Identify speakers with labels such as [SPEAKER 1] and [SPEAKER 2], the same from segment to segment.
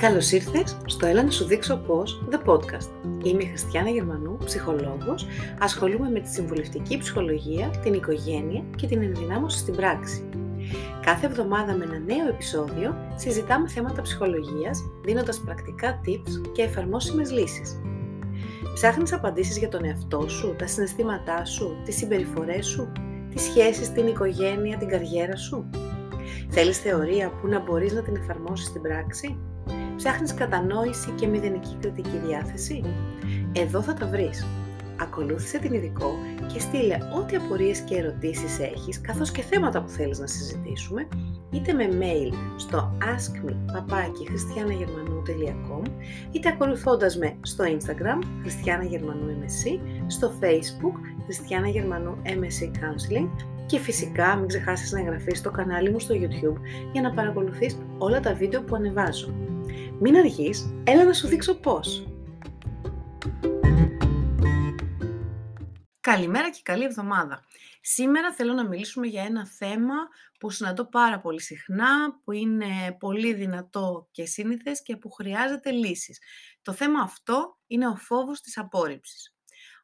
[SPEAKER 1] Καλώς ήρθες στο Έλα να σου δείξω πώς, The Podcast. Είμαι η Χριστιάνα Γερμανού, ψυχολόγος, ασχολούμαι με τη συμβουλευτική ψυχολογία, την οικογένεια και την ενδυνάμωση στην πράξη. Κάθε εβδομάδα με ένα νέο επεισόδιο συζητάμε θέματα ψυχολογίας, δίνοντας πρακτικά tips και εφαρμόσιμες λύσεις. Ψάχνεις απαντήσεις για τον εαυτό σου, τα συναισθήματά σου, τις συμπεριφορές σου, τις σχέσεις, την οικογένεια, την καριέρα σου; Θέλεις θεωρία που να μπορείς να την εφαρμόσεις στην πράξη; Ψάχνεις κατανόηση και μηδενική κριτική διάθεση; Εδώ θα τα βρεις. Ακολούθησε την ειδικό και στείλε ό,τι απορίες και ερωτήσεις έχεις, καθώς και θέματα που θέλεις να συζητήσουμε, είτε με mail στο askme.christianagερμανού.com είτε ακολουθώντας με στο Instagram Χριστιάνα Γερμανού MSC, στο Facebook Χριστιάνα Γερμανού MSC Counseling και φυσικά μην ξεχάσεις να εγγραφείς στο κανάλι μου στο YouTube για να παρακολουθείς όλα τα βίντεο που ανεβάζω. Μην αργείς, έλα να σου δείξω πώς. Καλημέρα και καλή εβδομάδα. Σήμερα θέλω να μιλήσουμε για ένα θέμα που συναντώ πάρα πολύ συχνά, που είναι πολύ δυνατό και σύνηθες και που χρειάζεται λύσεις. Το θέμα αυτό είναι ο φόβος της απόρριψης.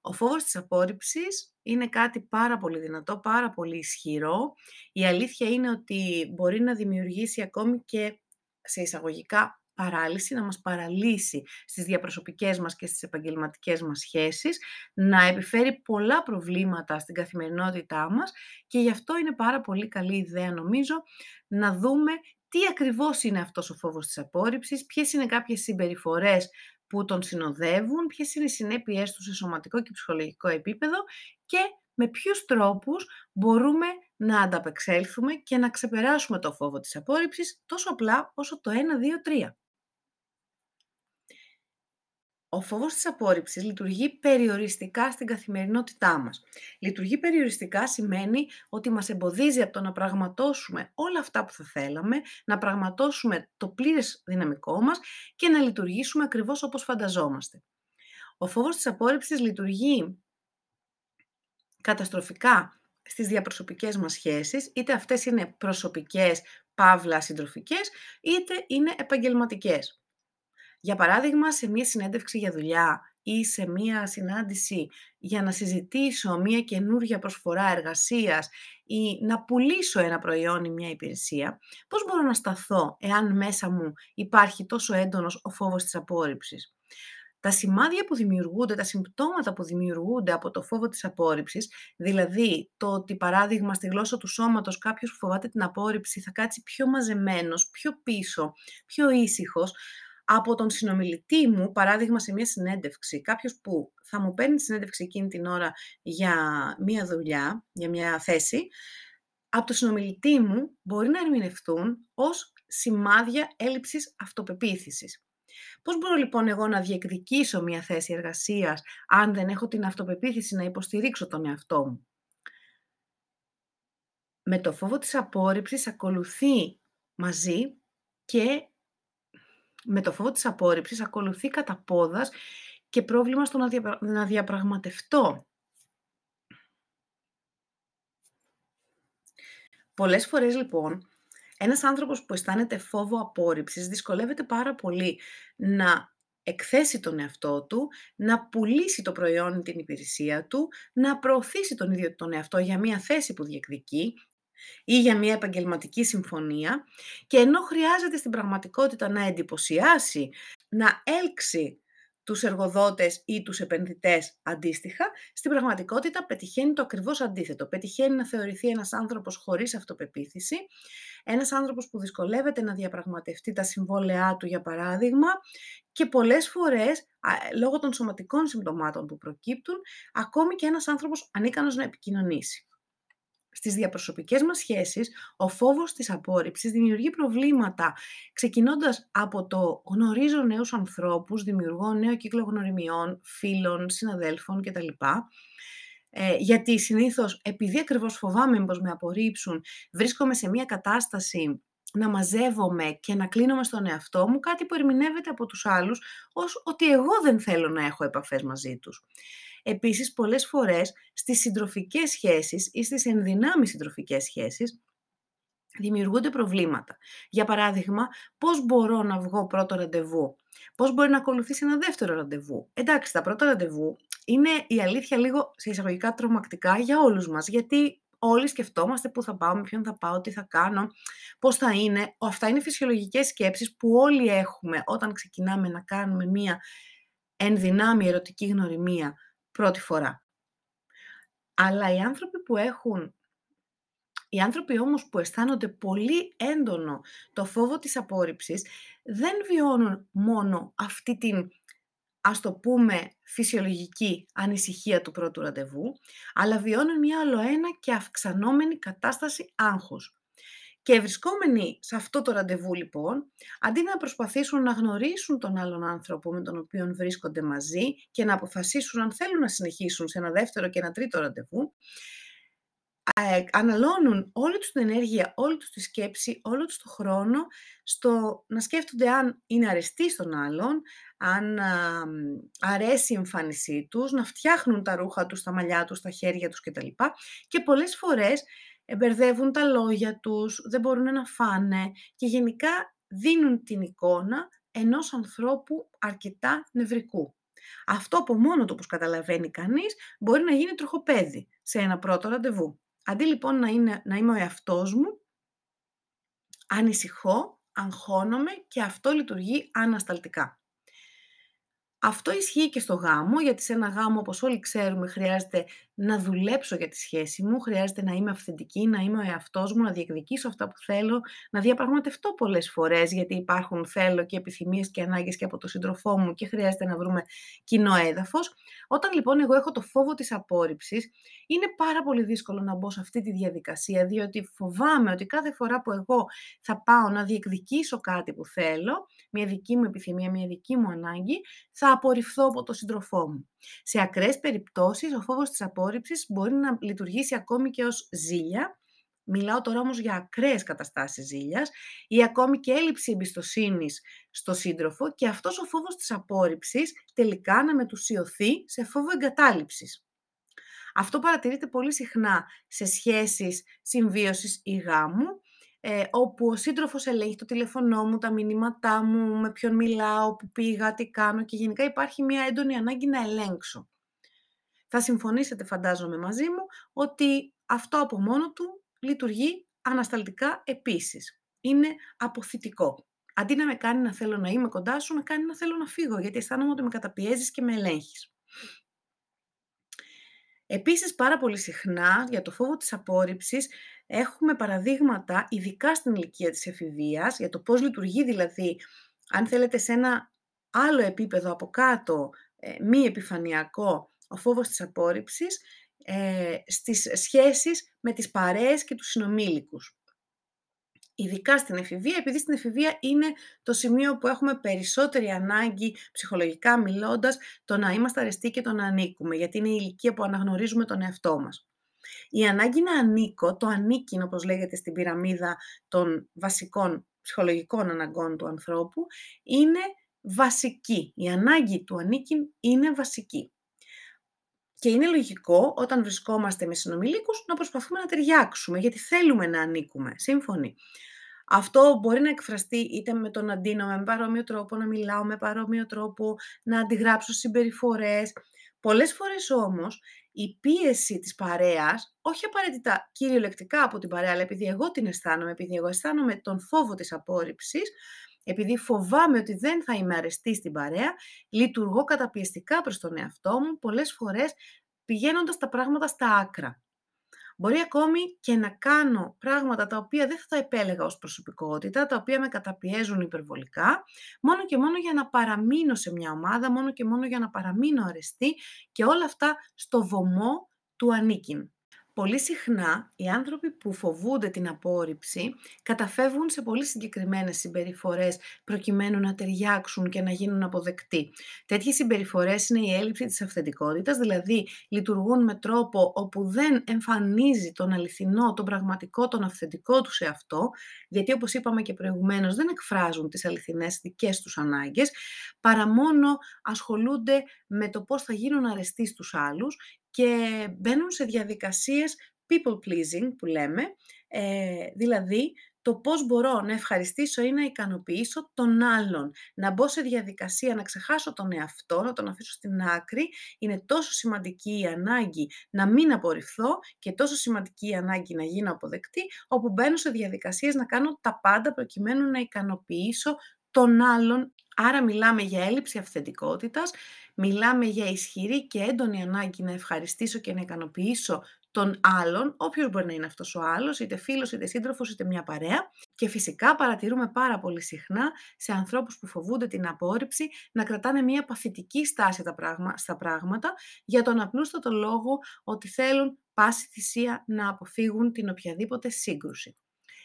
[SPEAKER 1] Ο φόβος της απόρριψης είναι κάτι πάρα πολύ δυνατό, πάρα πολύ ισχυρό. Η αλήθεια είναι ότι μπορεί να δημιουργήσει ακόμη και σε εισαγωγικά παράλυση, να μας παραλύσει στις διαπροσωπικές μας και στις επαγγελματικές μας σχέσεις, να επιφέρει πολλά προβλήματα στην καθημερινότητά μας και γι' αυτό είναι πάρα πολύ καλή ιδέα νομίζω να δούμε τι ακριβώς είναι αυτός ο φόβος της απόρριψης, ποιες είναι κάποιες συμπεριφορές που τον συνοδεύουν, ποιες είναι οι συνέπειές του σε σωματικό και ψυχολογικό επίπεδο και με ποιους τρόπους μπορούμε να ανταπεξέλθουμε και να ξεπεράσουμε το φόβο της απόρριψης τόσο απλά όσο το 1, 2, 3. Ο φόβος της απόρριψης λειτουργεί περιοριστικά στην καθημερινότητά μας. Λειτουργεί περιοριστικά σημαίνει ότι μας εμποδίζει από το να πραγματώσουμε όλα αυτά που θα θέλαμε, να πραγματώσουμε το πλήρες δυναμικό μας και να λειτουργήσουμε ακριβώς όπως φανταζόμαστε. Ο φόβος της απόρριψης λειτουργεί καταστροφικά στις διαπροσωπικές μας σχέσεις, είτε αυτές είναι προσωπικές, παύλα, συντροφικές, είτε είναι επαγγελματικές. Για παράδειγμα, σε μία συνέντευξη για δουλειά ή σε μία συνάντηση για να συζητήσω μία καινούργια προσφορά εργασίας ή να πουλήσω ένα προϊόν ή μια υπηρεσία, πώς μπορώ να σταθώ εάν μέσα μου υπάρχει τόσο έντονος ο φόβος της απόρριψης; Τα σημάδια που δημιουργούνται, τα συμπτώματα που δημιουργούνται από το φόβο της απόρριψης, δηλαδή το ότι παράδειγμα στη γλώσσα του σώματος κάποιος που φοβάται την απόρριψη θα κάτσει πιο μαζεμένος, πιο πίσω, πιο ήσυχος, από τον συνομιλητή μου, παράδειγμα σε μια συνέντευξη, κάποιος που θα μου παίρνει τη συνέντευξη εκείνη την ώρα για μια δουλειά, για μια θέση, από τον συνομιλητή μου μπορεί να ερμηνευτούν ως σημάδια έλλειψης αυτοπεποίθησης. Πώς μπορώ λοιπόν εγώ να διεκδικήσω μια θέση εργασίας αν δεν έχω την αυτοπεποίθηση να υποστηρίξω τον εαυτό μου; Με το φόβο της απόρριψης ακολουθεί μαζί και με το φόβο της απόρριψης ακολουθεί κατά πόδας και πρόβλημα στο να, να διαπραγματευτώ. Πολλές φορές λοιπόν, ένας άνθρωπος που αισθάνεται φόβο απόρριψης δυσκολεύεται πάρα πολύ να εκθέσει τον εαυτό του, να πουλήσει το προϊόν την υπηρεσία του, να προωθήσει τον ίδιο τον εαυτό για μια θέση που διεκδικεί ή για μια επαγγελματική συμφωνία και ενώ χρειάζεται στην πραγματικότητα να εντυπωσιάσει, να έλξει τους εργοδότες ή τους επενδυτές αντίστοιχα, στην πραγματικότητα πετυχαίνει το ακριβώς αντίθετο. Πετυχαίνει να θεωρηθεί ένας άνθρωπος χωρίς αυτοπεποίθηση, ένας άνθρωπος που δυσκολεύεται να διαπραγματευτεί τα συμβόλαιά του, για παράδειγμα, και πολλές φορές, λόγω των σωματικών συμπτωμάτων που προκύπτουν, ακόμη και ένας άνθρωπος ανίκανος να επικοινωνήσει στις διαπροσωπικές μας σχέσεις, ο φόβος της απόρριψης δημιουργεί προβλήματα, ξεκινώντας από το γνωρίζω νέους ανθρώπους, δημιουργώ νέο κύκλο γνωριμιών, φίλων, συναδέλφων κτλ. Ε, γιατί συνήθως, επειδή ακριβώς φοβάμαι πως με απορρίψουν, βρίσκομαι σε μια κατάσταση να μαζεύομαι και να κλείνομαι στον εαυτό μου, κάτι που ερμηνεύεται από τους άλλους ως ότι εγώ δεν θέλω να έχω επαφές μαζί τους. Επίσης, πολλές φορές στις συντροφικές σχέσεις ή στις ενδυνάμεις συντροφικές σχέσεις, δημιουργούνται προβλήματα. Για παράδειγμα, πώς μπορώ να βγω πρώτο ραντεβού, πώς μπορεί να ακολουθήσει ένα δεύτερο ραντεβού; Εντάξει, τα πρώτα ραντεβού είναι η αλήθεια λίγο σε εισαγωγικά τρομακτικά για όλους μας, γιατί όλοι σκεφτόμαστε πού θα πάω, με ποιον θα πάω, τι θα κάνω, πώς θα είναι. Αυτά είναι φυσιολογικές σκέψεις που όλοι έχουμε όταν ξεκινάμε να κάνουμε μία ενδυνάμει ερωτική γνωριμία πρώτη φορά. Αλλά οι άνθρωποι που έχουν οι άνθρωποι όμως που αισθάνονται πολύ έντονο το φόβο της απόρριψης δεν βιώνουν μόνο αυτή την ας το πούμε, φυσιολογική ανησυχία του πρώτου ραντεβού, αλλά βιώνουν μια ολοένα και αυξανόμενη κατάσταση άγχους. Και βρισκόμενοι σε αυτό το ραντεβού, λοιπόν, αντί να προσπαθήσουν να γνωρίσουν τον άλλον άνθρωπο με τον οποίο βρίσκονται μαζί και να αποφασίσουν αν θέλουν να συνεχίσουν σε ένα δεύτερο και ένα τρίτο ραντεβού, ε, αναλώνουν όλη τους την ενέργεια, όλη τους τη σκέψη, όλο τους το χρόνο στο να σκέφτονται αν είναι αρεστοί στον άλλον, αν αρέσει η εμφάνισή τους, να φτιάχνουν τα ρούχα τους, τα μαλλιά τους, τα χέρια τους κτλ. Και πολλές φορές εμπερδεύουν τα λόγια τους, δεν μπορούν να φάνε και γενικά δίνουν την εικόνα ενός ανθρώπου αρκετά νευρικού. Αυτό από μόνο του, όπως καταλαβαίνει κανείς, μπορεί να γίνει τροχοπέδι σε ένα πρώτο ραντεβού. Αντί λοιπόν να, είναι, να είμαι ο εαυτός μου, ανησυχώ, αγχώνομαι και αυτό λειτουργεί ανασταλτικά. Αυτό ισχύει και στο γάμο, γιατί σε ένα γάμο, όπως όλοι ξέρουμε, χρειάζεται να δουλέψω για τη σχέση μου, χρειάζεται να είμαι αυθεντική, να είμαι ο εαυτός μου, να διεκδικήσω αυτά που θέλω, να διαπραγματευτώ πολλές φορές, γιατί υπάρχουν θέλω και επιθυμίες και ανάγκες και από τον σύντροφό μου και χρειάζεται να βρούμε κοινό έδαφος. Όταν λοιπόν εγώ έχω το φόβο της απόρριψης, είναι πάρα πολύ δύσκολο να μπω σε αυτή τη διαδικασία, διότι φοβάμαι ότι κάθε φορά που εγώ θα πάω να διεκδικήσω κάτι που θέλω, μια δική μου επιθυμία, μια δική μου ανάγκη, θα απορριφθώ από τον σύντροφό μου. Σε ακραίες περιπτώσεις, ο φόβος της απόρριψης μπορεί να λειτουργήσει ακόμη και ως ζήλια, Μιλάω τώρα όμως για ακραίες καταστάσεις ζήλιας ή ακόμη και έλλειψη εμπιστοσύνης στο σύντροφο και αυτός ο φόβος της απόρριψης τελικά να μετουσιωθεί σε φόβο εγκατάλειψης. Αυτό παρατηρείται πολύ συχνά σε σχέσεις συμβίωσης ή γάμου, ε, όπου ο σύντροφος ελέγχει το τηλεφωνό μου, τα μηνύματά μου, με ποιον μιλάω, που πήγα, τι κάνω και γενικά υπάρχει μια έντονη ανάγκη να ελέγξω. Θα συμφωνήσετε φαντάζομαι μαζί μου ότι αυτό από μόνο του λειτουργεί ανασταλτικά επίσης. Είναι αποθητικό. Αντί να με κάνει να θέλω να είμαι κοντά σου, με κάνει να θέλω να φύγω, γιατί αισθάνομαι ότι με καταπιέζεις και με ελέγχεις. Επίσης, πάρα πολύ συχνά, για το φόβο της απόρριψης, έχουμε παραδείγματα, ειδικά στην ηλικία της εφηβείας, για το πώς λειτουργεί δηλαδή, αν θέλετε, σε ένα άλλο επίπεδο από κάτω, ε, μη επιφανειακό, ο φόβος της απόρριψης, ε, στις σχέσεις με τις παρέες και τους συνομήλικους. Ειδικά στην εφηβεία, επειδή στην εφηβεία είναι το σημείο που έχουμε περισσότερη ανάγκη, ψυχολογικά μιλώντας, το να είμαστε αρεστοί και το να ανήκουμε, γιατί είναι η ηλικία που αναγνωρίζουμε τον εαυτό μας. Η ανάγκη να ανήκω, το ανήκειν όπως λέγεται στην πυραμίδα των βασικών ψυχολογικών αναγκών του ανθρώπου, είναι βασική. Η ανάγκη του ανήκειν είναι βασική. Και είναι λογικό όταν βρισκόμαστε με συνομιλίκους να προσπαθούμε να ταιριάξουμε, γιατί θέλουμε να ανήκουμε. Σύμφωνοι. Αυτό μπορεί να εκφραστεί είτε με τον να με παρόμοιο τρόπο, να μιλάω με παρόμοιο τρόπο, να αντιγράψω συμπεριφορές. Πολλές φορές όμως η πίεση της παρέας, όχι απαραίτητα κυριολεκτικά από την παρέα, αλλά επειδή εγώ την αισθάνομαι, επειδή εγώ αισθάνομαι τον φόβο της απόρριψης, επειδή φοβάμαι ότι δεν θα είμαι αρεστή στην παρέα, λειτουργώ καταπιεστικά προς τον εαυτό μου, πολλές φορές πηγαίνοντας τα πράγματα στα άκρα. Μπορεί ακόμη και να κάνω πράγματα τα οποία δεν θα τα επέλεγα ως προσωπικότητα, τα οποία με καταπιέζουν υπερβολικά, μόνο και μόνο για να παραμείνω σε μια ομάδα, μόνο και μόνο για να παραμείνω αρεστή και όλα αυτά στο βωμό του ανήκειν. Πολύ συχνά οι άνθρωποι που φοβούνται την απόρριψη καταφεύγουν σε πολύ συγκεκριμένες συμπεριφορές προκειμένου να ταιριάξουν και να γίνουν αποδεκτοί. Τέτοιες συμπεριφορές είναι η έλλειψη της αυθεντικότητας, δηλαδή λειτουργούν με τρόπο όπου δεν εμφανίζει τον αληθινό, τον πραγματικό, τον αυθεντικό τους σε αυτό, γιατί όπως είπαμε και προηγουμένως δεν εκφράζουν τις αληθινές δικές τους ανάγκες, παρά μόνο ασχολούνται με το πώς θα γίνουν αρεστοί στους άλλους και μπαίνουν σε διαδικασίες people pleasing που λέμε, Ε, δηλαδή, το πώς μπορώ να ευχαριστήσω ή να ικανοποιήσω τον άλλον. Να μπω σε διαδικασία, να ξεχάσω τον εαυτό, να τον αφήσω στην άκρη. Είναι τόσο σημαντική η ανάγκη να μην απορριφθώ και τόσο σημαντική η ανάγκη να γίνω αποδεκτή, όπου μπαίνω σε διαδικασίες να κάνω τα πάντα προκειμένου να ικανοποιήσω τον άλλον. Άρα μιλάμε για έλλειψη αυθεντικότητας, μιλάμε για ισχυρή και έντονη ανάγκη να ευχαριστήσω και να ικανοποιήσω τον άλλον, όποιος μπορεί να είναι αυτός ο άλλος, είτε φίλος, είτε σύντροφος, είτε μια παρέα. Και φυσικά παρατηρούμε πάρα πολύ συχνά σε ανθρώπους που φοβούνται την απόρριψη να κρατάνε μια παθητική στάση στα πράγματα για τον απλούστατο λόγο ότι θέλουν πάση θυσία να αποφύγουν την οποιαδήποτε σύγκρουση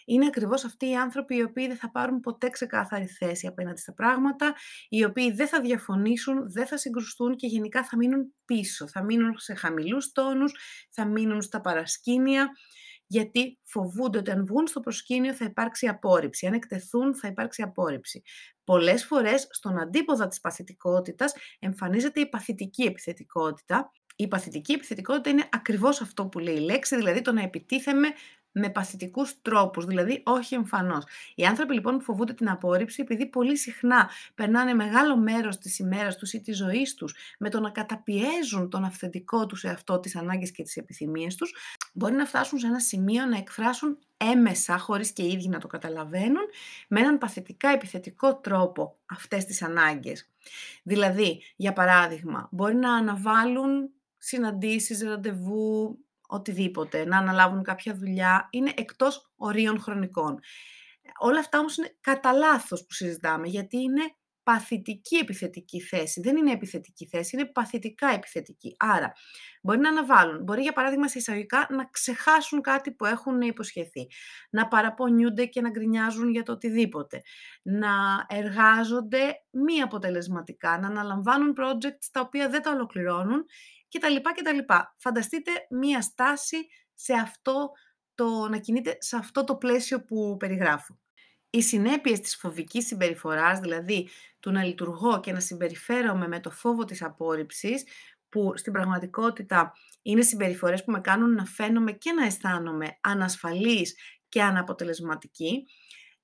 [SPEAKER 1] είναι ακριβώς αυτοί οι άνθρωποι οι οποίοι δεν θα πάρουν ποτέ ξεκάθαρη θέση απέναντι στα πράγματα, οι οποίοι δεν θα διαφωνήσουν, δεν θα συγκρουστούν και γενικά θα μείνουν πίσω, θα μείνουν σε χαμηλούς τόνους, θα μείνουν στα παρασκήνια, γιατί φοβούνται ότι αν βγουν στο προσκήνιο θα υπάρξει απόρριψη. Αν εκτεθούν θα υπάρξει απόρριψη. Πολλές φορές στον αντίποδα της παθητικότητας εμφανίζεται η παθητική επιθετικότητα. Η παθητική επιθετικότητα είναι ακριβώς αυτό που λέει η λέξη, δηλαδή το να επιτίθεμαι με παθητικούς τρόπους, δηλαδή όχι εμφανώς. Οι άνθρωποι λοιπόν που φοβούνται την απόρριψη, επειδή πολύ συχνά περνάνε μεγάλο μέρος της ημέρας τους ή της ζωής τους με το να καταπιέζουν τον αυθεντικό τους εαυτό, τις ανάγκες και τις επιθυμίες τους, μπορεί να φτάσουν σε ένα σημείο να εκφράσουν έμεσα, χωρίς και οι ίδιοι να το καταλαβαίνουν, με έναν παθητικά επιθετικό τρόπο αυτές τις ανάγκες. Δηλαδή, για παράδειγμα, μπορεί να αναβάλουν συναντήσεις, ραντεβού, οτιδήποτε, να αναλάβουν κάποια δουλειά, είναι εκτός ορίων χρονικών. Όλα αυτά όμως είναι κατά λάθος που συζητάμε, γιατί είναι παθητική επιθετική θέση. Δεν είναι επιθετική θέση, είναι παθητικά επιθετική. Άρα, μπορεί να αναβάλουν, μπορεί για παράδειγμα σε εισαγωγικά να ξεχάσουν κάτι που έχουν υποσχεθεί, να παραπονιούνται και να γκρινιάζουν για το οτιδήποτε, να εργάζονται μη αποτελεσματικά, να αναλαμβάνουν projects τα οποία δεν τα ολοκληρώνουν κτλ. λοιπά. Φανταστείτε μία στάση σε αυτό το, να κινείται σε αυτό το πλαίσιο που περιγράφω. Οι συνέπειες της φοβικής συμπεριφοράς, δηλαδή του να λειτουργώ και να συμπεριφέρομαι με το φόβο της απόρριψης, που στην πραγματικότητα είναι συμπεριφορές που με κάνουν να φαίνομαι και να αισθάνομαι ανασφαλής και αναποτελεσματική,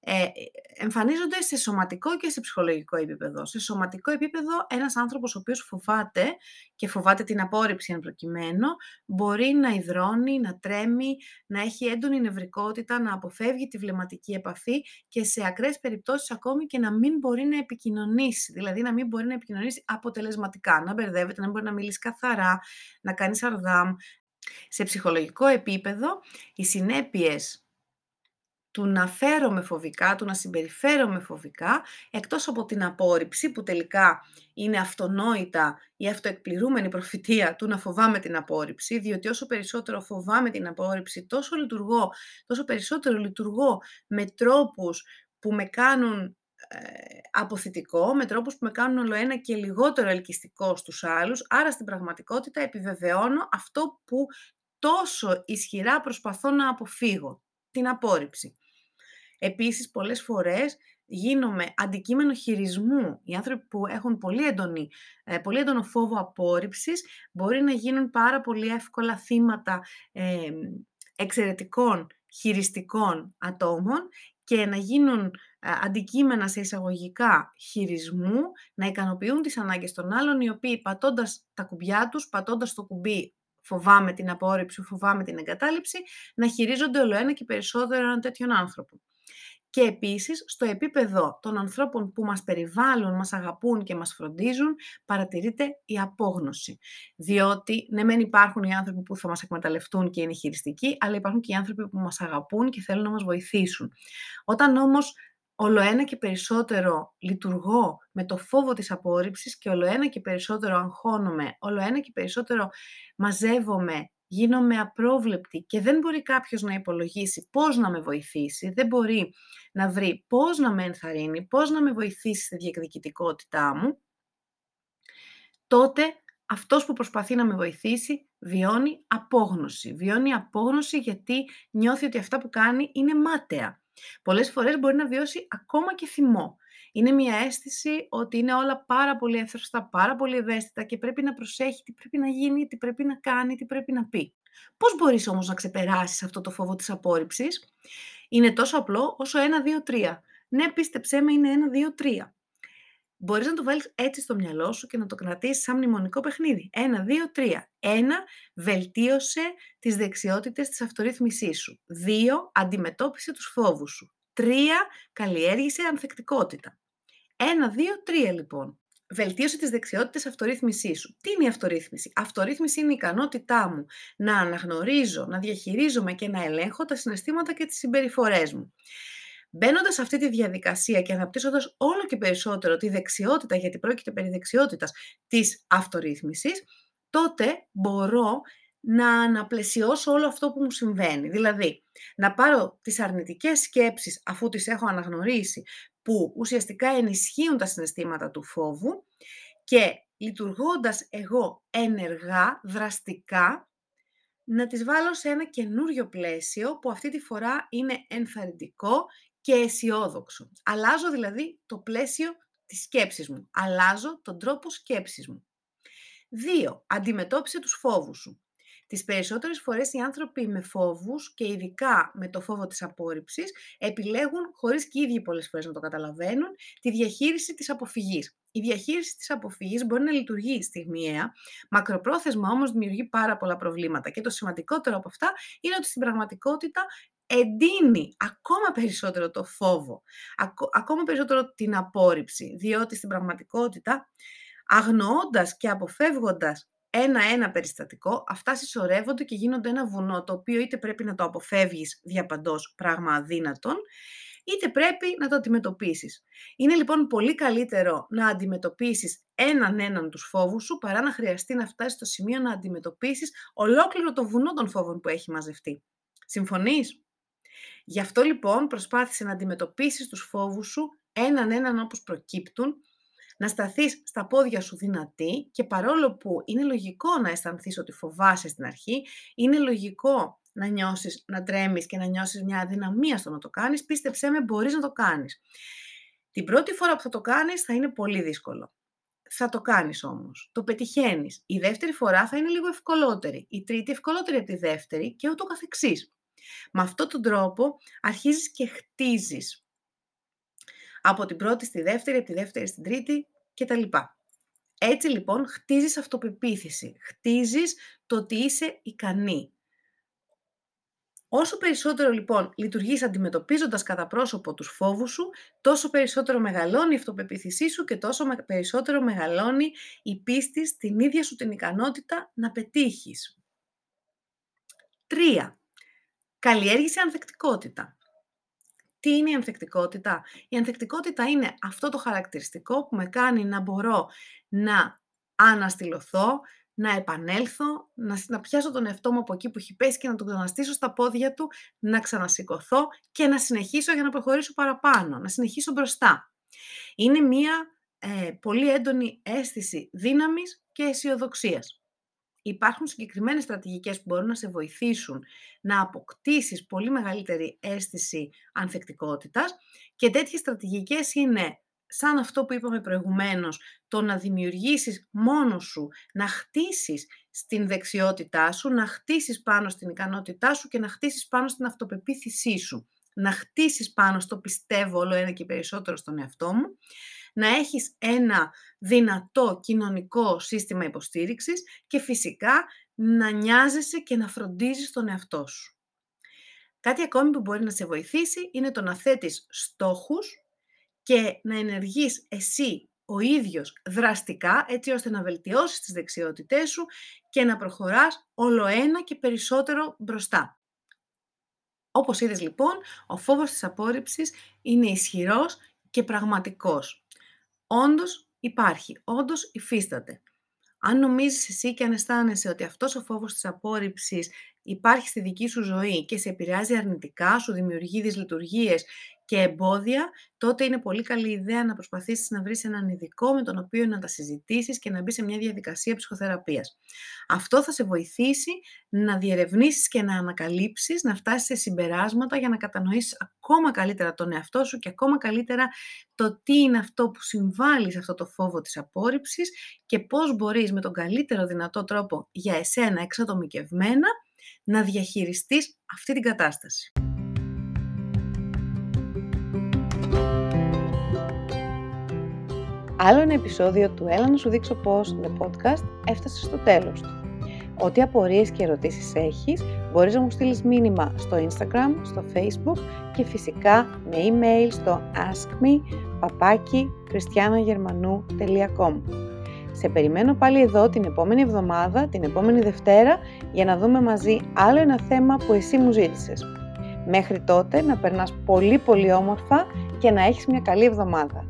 [SPEAKER 1] ε, εμφανίζονται σε σωματικό και σε ψυχολογικό επίπεδο. Σε σωματικό επίπεδο, ένας άνθρωπος ο οποίος φοβάται και φοβάται την απόρριψη εν προκειμένου, μπορεί να υδρώνει, να τρέμει, να έχει έντονη νευρικότητα, να αποφεύγει τη βλεμματική επαφή και σε ακραίες περιπτώσεις ακόμη και να μην μπορεί να επικοινωνήσει, δηλαδή να μην μπορεί να επικοινωνήσει αποτελεσματικά, να μπερδεύεται, να μπορεί να μιλήσει καθαρά, να κάνει σαρδάμ. Σε ψυχολογικό επίπεδο, οι συνέπειες του να φέρομαι φοβικά, του να συμπεριφέρομαι φοβικά, εκτός από την απόρριψη που τελικά είναι αυτονόητα η αυτοεκπληρούμενη προφητεία του να φοβάμαι την απόρριψη, διότι όσο περισσότερο φοβάμαι την απόρριψη, τόσο λειτουργώ, τόσο περισσότερο λειτουργώ με τρόπους που με κάνουν ε, αποθητικό, με τρόπους που με κάνουν όλο ένα και λιγότερο ελκυστικό στους άλλους, άρα στην πραγματικότητα επιβεβαιώνω αυτό που τόσο ισχυρά προσπαθώ να αποφύγω, την απόρριψη. Επίσης, πολλές φορές γίνομαι αντικείμενο χειρισμού. Οι άνθρωποι που έχουν πολύ, έντονη, ε, πολύ έντονο φόβο απόρριψης μπορεί να γίνουν πάρα πολύ εύκολα θύματα ε, εξαιρετικών χειριστικών ατόμων και να γίνουν ε, αντικείμενα σε εισαγωγικά χειρισμού, να ικανοποιούν τις ανάγκες των άλλων, οι οποίοι πατώντας τα κουμπιά τους, πατώντας το κουμπί φοβάμαι την απόρριψη, φοβάμαι την εγκατάλειψη, να χειρίζονται όλο ένα και περισσότερο έναν τέτοιον άνθρωπο και επίσης στο επίπεδο των ανθρώπων που μας περιβάλλουν, μας αγαπούν και μας φροντίζουν, παρατηρείται η απόγνωση. Διότι, ναι μεν υπάρχουν οι άνθρωποι που θα μας εκμεταλλευτούν και είναι χειριστικοί, αλλά υπάρχουν και οι άνθρωποι που μας αγαπούν και θέλουν να μας βοηθήσουν. Όταν όμως όλο ένα και περισσότερο λειτουργώ με το φόβο της απόρριψης και όλο ένα και περισσότερο αγχώνομαι, όλο ένα και περισσότερο μαζεύομαι γίνομαι απρόβλεπτη και δεν μπορεί κάποιος να υπολογίσει πώς να με βοηθήσει, δεν μπορεί να βρει πώς να με ενθαρρύνει, πώς να με βοηθήσει στη διεκδικητικότητά μου, τότε αυτός που προσπαθεί να με βοηθήσει βιώνει απόγνωση. Βιώνει απόγνωση γιατί νιώθει ότι αυτά που κάνει είναι μάταια. Πολλές φορές μπορεί να βιώσει ακόμα και θυμό. Είναι μια αίσθηση ότι είναι όλα πάρα πολύ εύθραυστα, πάρα πολύ ευαίσθητα και πρέπει να προσέχει τι πρέπει να γίνει, τι πρέπει να κάνει, τι πρέπει να πει. Πώς μπορείς όμως να ξεπεράσεις αυτό το φόβο της απόρριψης; Είναι τόσο απλό όσο 1, 2, 3. Ναι, πίστεψέ με, είναι 1, 2, 3. Μπορείς να το βάλεις έτσι στο μυαλό σου και να το κρατήσεις σαν μνημονικό παιχνίδι. 1, 2, 3. 1. Βελτίωσε τις δεξιότητες της αυτορύθμισής σου. 2. Αντιμετώπισε τους φόβους σου. 3. Καλλιέργησε ανθεκτικότητα. 1, 2, 3 λοιπόν. Βελτίωσε τις δεξιότητες αυτορύθμισής σου. Τι είναι η αυτορύθμιση; Αυτορύθμιση είναι η ικανότητά μου να αναγνωρίζω, να διαχειρίζομαι και να ελέγχω τα συναισθήματα και τις συμπεριφορές μου. Μπαίνοντας σε αυτή τη διαδικασία και αναπτύσσοντας όλο και περισσότερο τη δεξιότητα, γιατί πρόκειται περί δεξιότητας της αυτορύθμισης, τότε μπορώ να αναπλαισιώσω όλο αυτό που μου συμβαίνει. Δηλαδή, να πάρω τις αρνητικές σκέψεις αφού τις έχω αναγνωρίσει, που ουσιαστικά ενισχύουν τα συναισθήματα του φόβου και λειτουργώντας εγώ ενεργά, δραστικά, να τις βάλω σε ένα καινούριο πλαίσιο που αυτή τη φορά είναι ενθαρρυντικό και αισιόδοξο. Αλλάζω δηλαδή το πλαίσιο της σκέψης μου. Αλλάζω τον τρόπο σκέψης μου. Δύο, Αντιμετώπισε τους φόβους σου. Τις περισσότερες φορές οι άνθρωποι με φόβους και ειδικά με το φόβο της απόρριψης επιλέγουν, χωρίς και οι ίδιοι πολλές φορές να το καταλαβαίνουν, τη διαχείριση της αποφυγής. Η διαχείριση της αποφυγής μπορεί να λειτουργεί στιγμιαία, μακροπρόθεσμα όμως δημιουργεί πάρα πολλά προβλήματα και το σημαντικότερο από αυτά είναι ότι στην πραγματικότητα εντείνει ακόμα περισσότερο το φόβο, ακόμα περισσότερο την απόρριψη, διότι στην πραγματικότητα αγνοώντας και αποφεύγοντας ένα-ένα περιστατικό, αυτά συσσωρεύονται και γίνονται ένα βουνό, το οποίο είτε πρέπει να το αποφεύγεις διαπαντός πράγμα αδύνατον, είτε πρέπει να το αντιμετωπίσεις. Είναι λοιπόν πολύ καλύτερο να αντιμετωπίσεις έναν έναν τους φόβους σου, παρά να χρειαστεί να φτάσεις στο σημείο να αντιμετωπίσεις ολόκληρο το βουνό των φόβων που έχει μαζευτεί. Συμφωνείς; Γι' αυτό λοιπόν προσπάθησε να αντιμετωπίσεις τους φόβους σου έναν έναν όπως προκύπτουν, να σταθείς στα πόδια σου δυνατή και παρόλο που είναι λογικό να αισθανθείς ότι φοβάσαι στην αρχή, είναι λογικό να νιώσεις, να τρέμεις και να νιώσεις μια αδυναμία στο να το κάνεις, πίστεψέ με μπορείς να το κάνεις. Την πρώτη φορά που θα το κάνεις θα είναι πολύ δύσκολο. Θα το κάνεις όμως. Το πετυχαίνεις. Η δεύτερη φορά θα είναι λίγο ευκολότερη. Η τρίτη ευκολότερη από τη δεύτερη και ούτω καθεξής. Με αυτόν τον τρόπο αρχίζεις και χτίζεις από την πρώτη στη δεύτερη, από τη δεύτερη στην τρίτη κτλ. Έτσι λοιπόν χτίζεις αυτοπεποίθηση, χτίζεις το ότι είσαι ικανή. Όσο περισσότερο λοιπόν λειτουργείς αντιμετωπίζοντας κατά πρόσωπο τους φόβους σου, τόσο περισσότερο μεγαλώνει η αυτοπεποίθησή σου και τόσο περισσότερο μεγαλώνει η πίστη στην ίδια σου την ικανότητα να πετύχεις. 3. Καλλιέργησε ανθεκτικότητα. Τι είναι η ανθεκτικότητα; Η ανθεκτικότητα είναι αυτό το χαρακτηριστικό που με κάνει να μπορώ να αναστηλωθώ, να επανέλθω, να, να πιάσω τον εαυτό μου από εκεί που έχει πέσει και να τον ξαναστήσω στα πόδια του, να ξανασηκωθώ και να συνεχίσω για να προχωρήσω παραπάνω, να συνεχίσω μπροστά. Είναι μία ε, πολύ έντονη αίσθηση δύναμης και αισιοδοξίας υπάρχουν συγκεκριμένες στρατηγικές που μπορούν να σε βοηθήσουν να αποκτήσεις πολύ μεγαλύτερη αίσθηση ανθεκτικότητας και τέτοιες στρατηγικές είναι σαν αυτό που είπαμε προηγουμένως, το να δημιουργήσεις μόνος σου, να χτίσεις στην δεξιότητά σου, να χτίσεις πάνω στην ικανότητά σου και να χτίσεις πάνω στην αυτοπεποίθησή σου. Να χτίσεις πάνω στο πιστεύω όλο ένα και περισσότερο στον εαυτό μου να έχεις ένα δυνατό κοινωνικό σύστημα υποστήριξης και φυσικά να νοιάζεσαι και να φροντίζεις τον εαυτό σου. Κάτι ακόμη που μπορεί να σε βοηθήσει είναι το να θέτεις στόχους και να ενεργείς εσύ ο ίδιος δραστικά έτσι ώστε να βελτιώσεις τις δεξιότητές σου και να προχωράς όλο ένα και περισσότερο μπροστά. Όπως είδες λοιπόν, ο φόβος της απόρριψης είναι ισχυρός και πραγματικός όντως υπάρχει, όντως υφίσταται. Αν νομίζεις εσύ και αν αισθάνεσαι ότι αυτός ο φόβος της απόρριψης υπάρχει στη δική σου ζωή και σε επηρεάζει αρνητικά, σου δημιουργεί δυσλειτουργίες και εμπόδια, τότε είναι πολύ καλή ιδέα να προσπαθήσεις να βρεις έναν ειδικό με τον οποίο να τα συζητήσεις και να μπεις σε μια διαδικασία ψυχοθεραπείας. Αυτό θα σε βοηθήσει να διερευνήσεις και να ανακαλύψεις, να φτάσεις σε συμπεράσματα για να κατανοήσεις ακόμα καλύτερα τον εαυτό σου και ακόμα καλύτερα το τι είναι αυτό που συμβάλλει σε αυτό το φόβο της απόρριψης και πώς μπορείς με τον καλύτερο δυνατό τρόπο για εσένα εξατομικευμένα να διαχειριστείς αυτή την κατάσταση. Άλλο ένα επεισόδιο του «Έλα να σου δείξω πώς» The Podcast έφτασε στο τέλος του. Ό,τι απορίες και ερωτήσεις έχεις, μπορείς να μου στείλεις μήνυμα στο Instagram, στο Facebook και φυσικά με email στο askme.christianagermanou.com Σε περιμένω πάλι εδώ την επόμενη εβδομάδα, την επόμενη Δευτέρα, για να δούμε μαζί άλλο ένα θέμα που εσύ μου ζήτησες. Μέχρι τότε να περνάς πολύ πολύ όμορφα και να έχεις μια καλή εβδομάδα.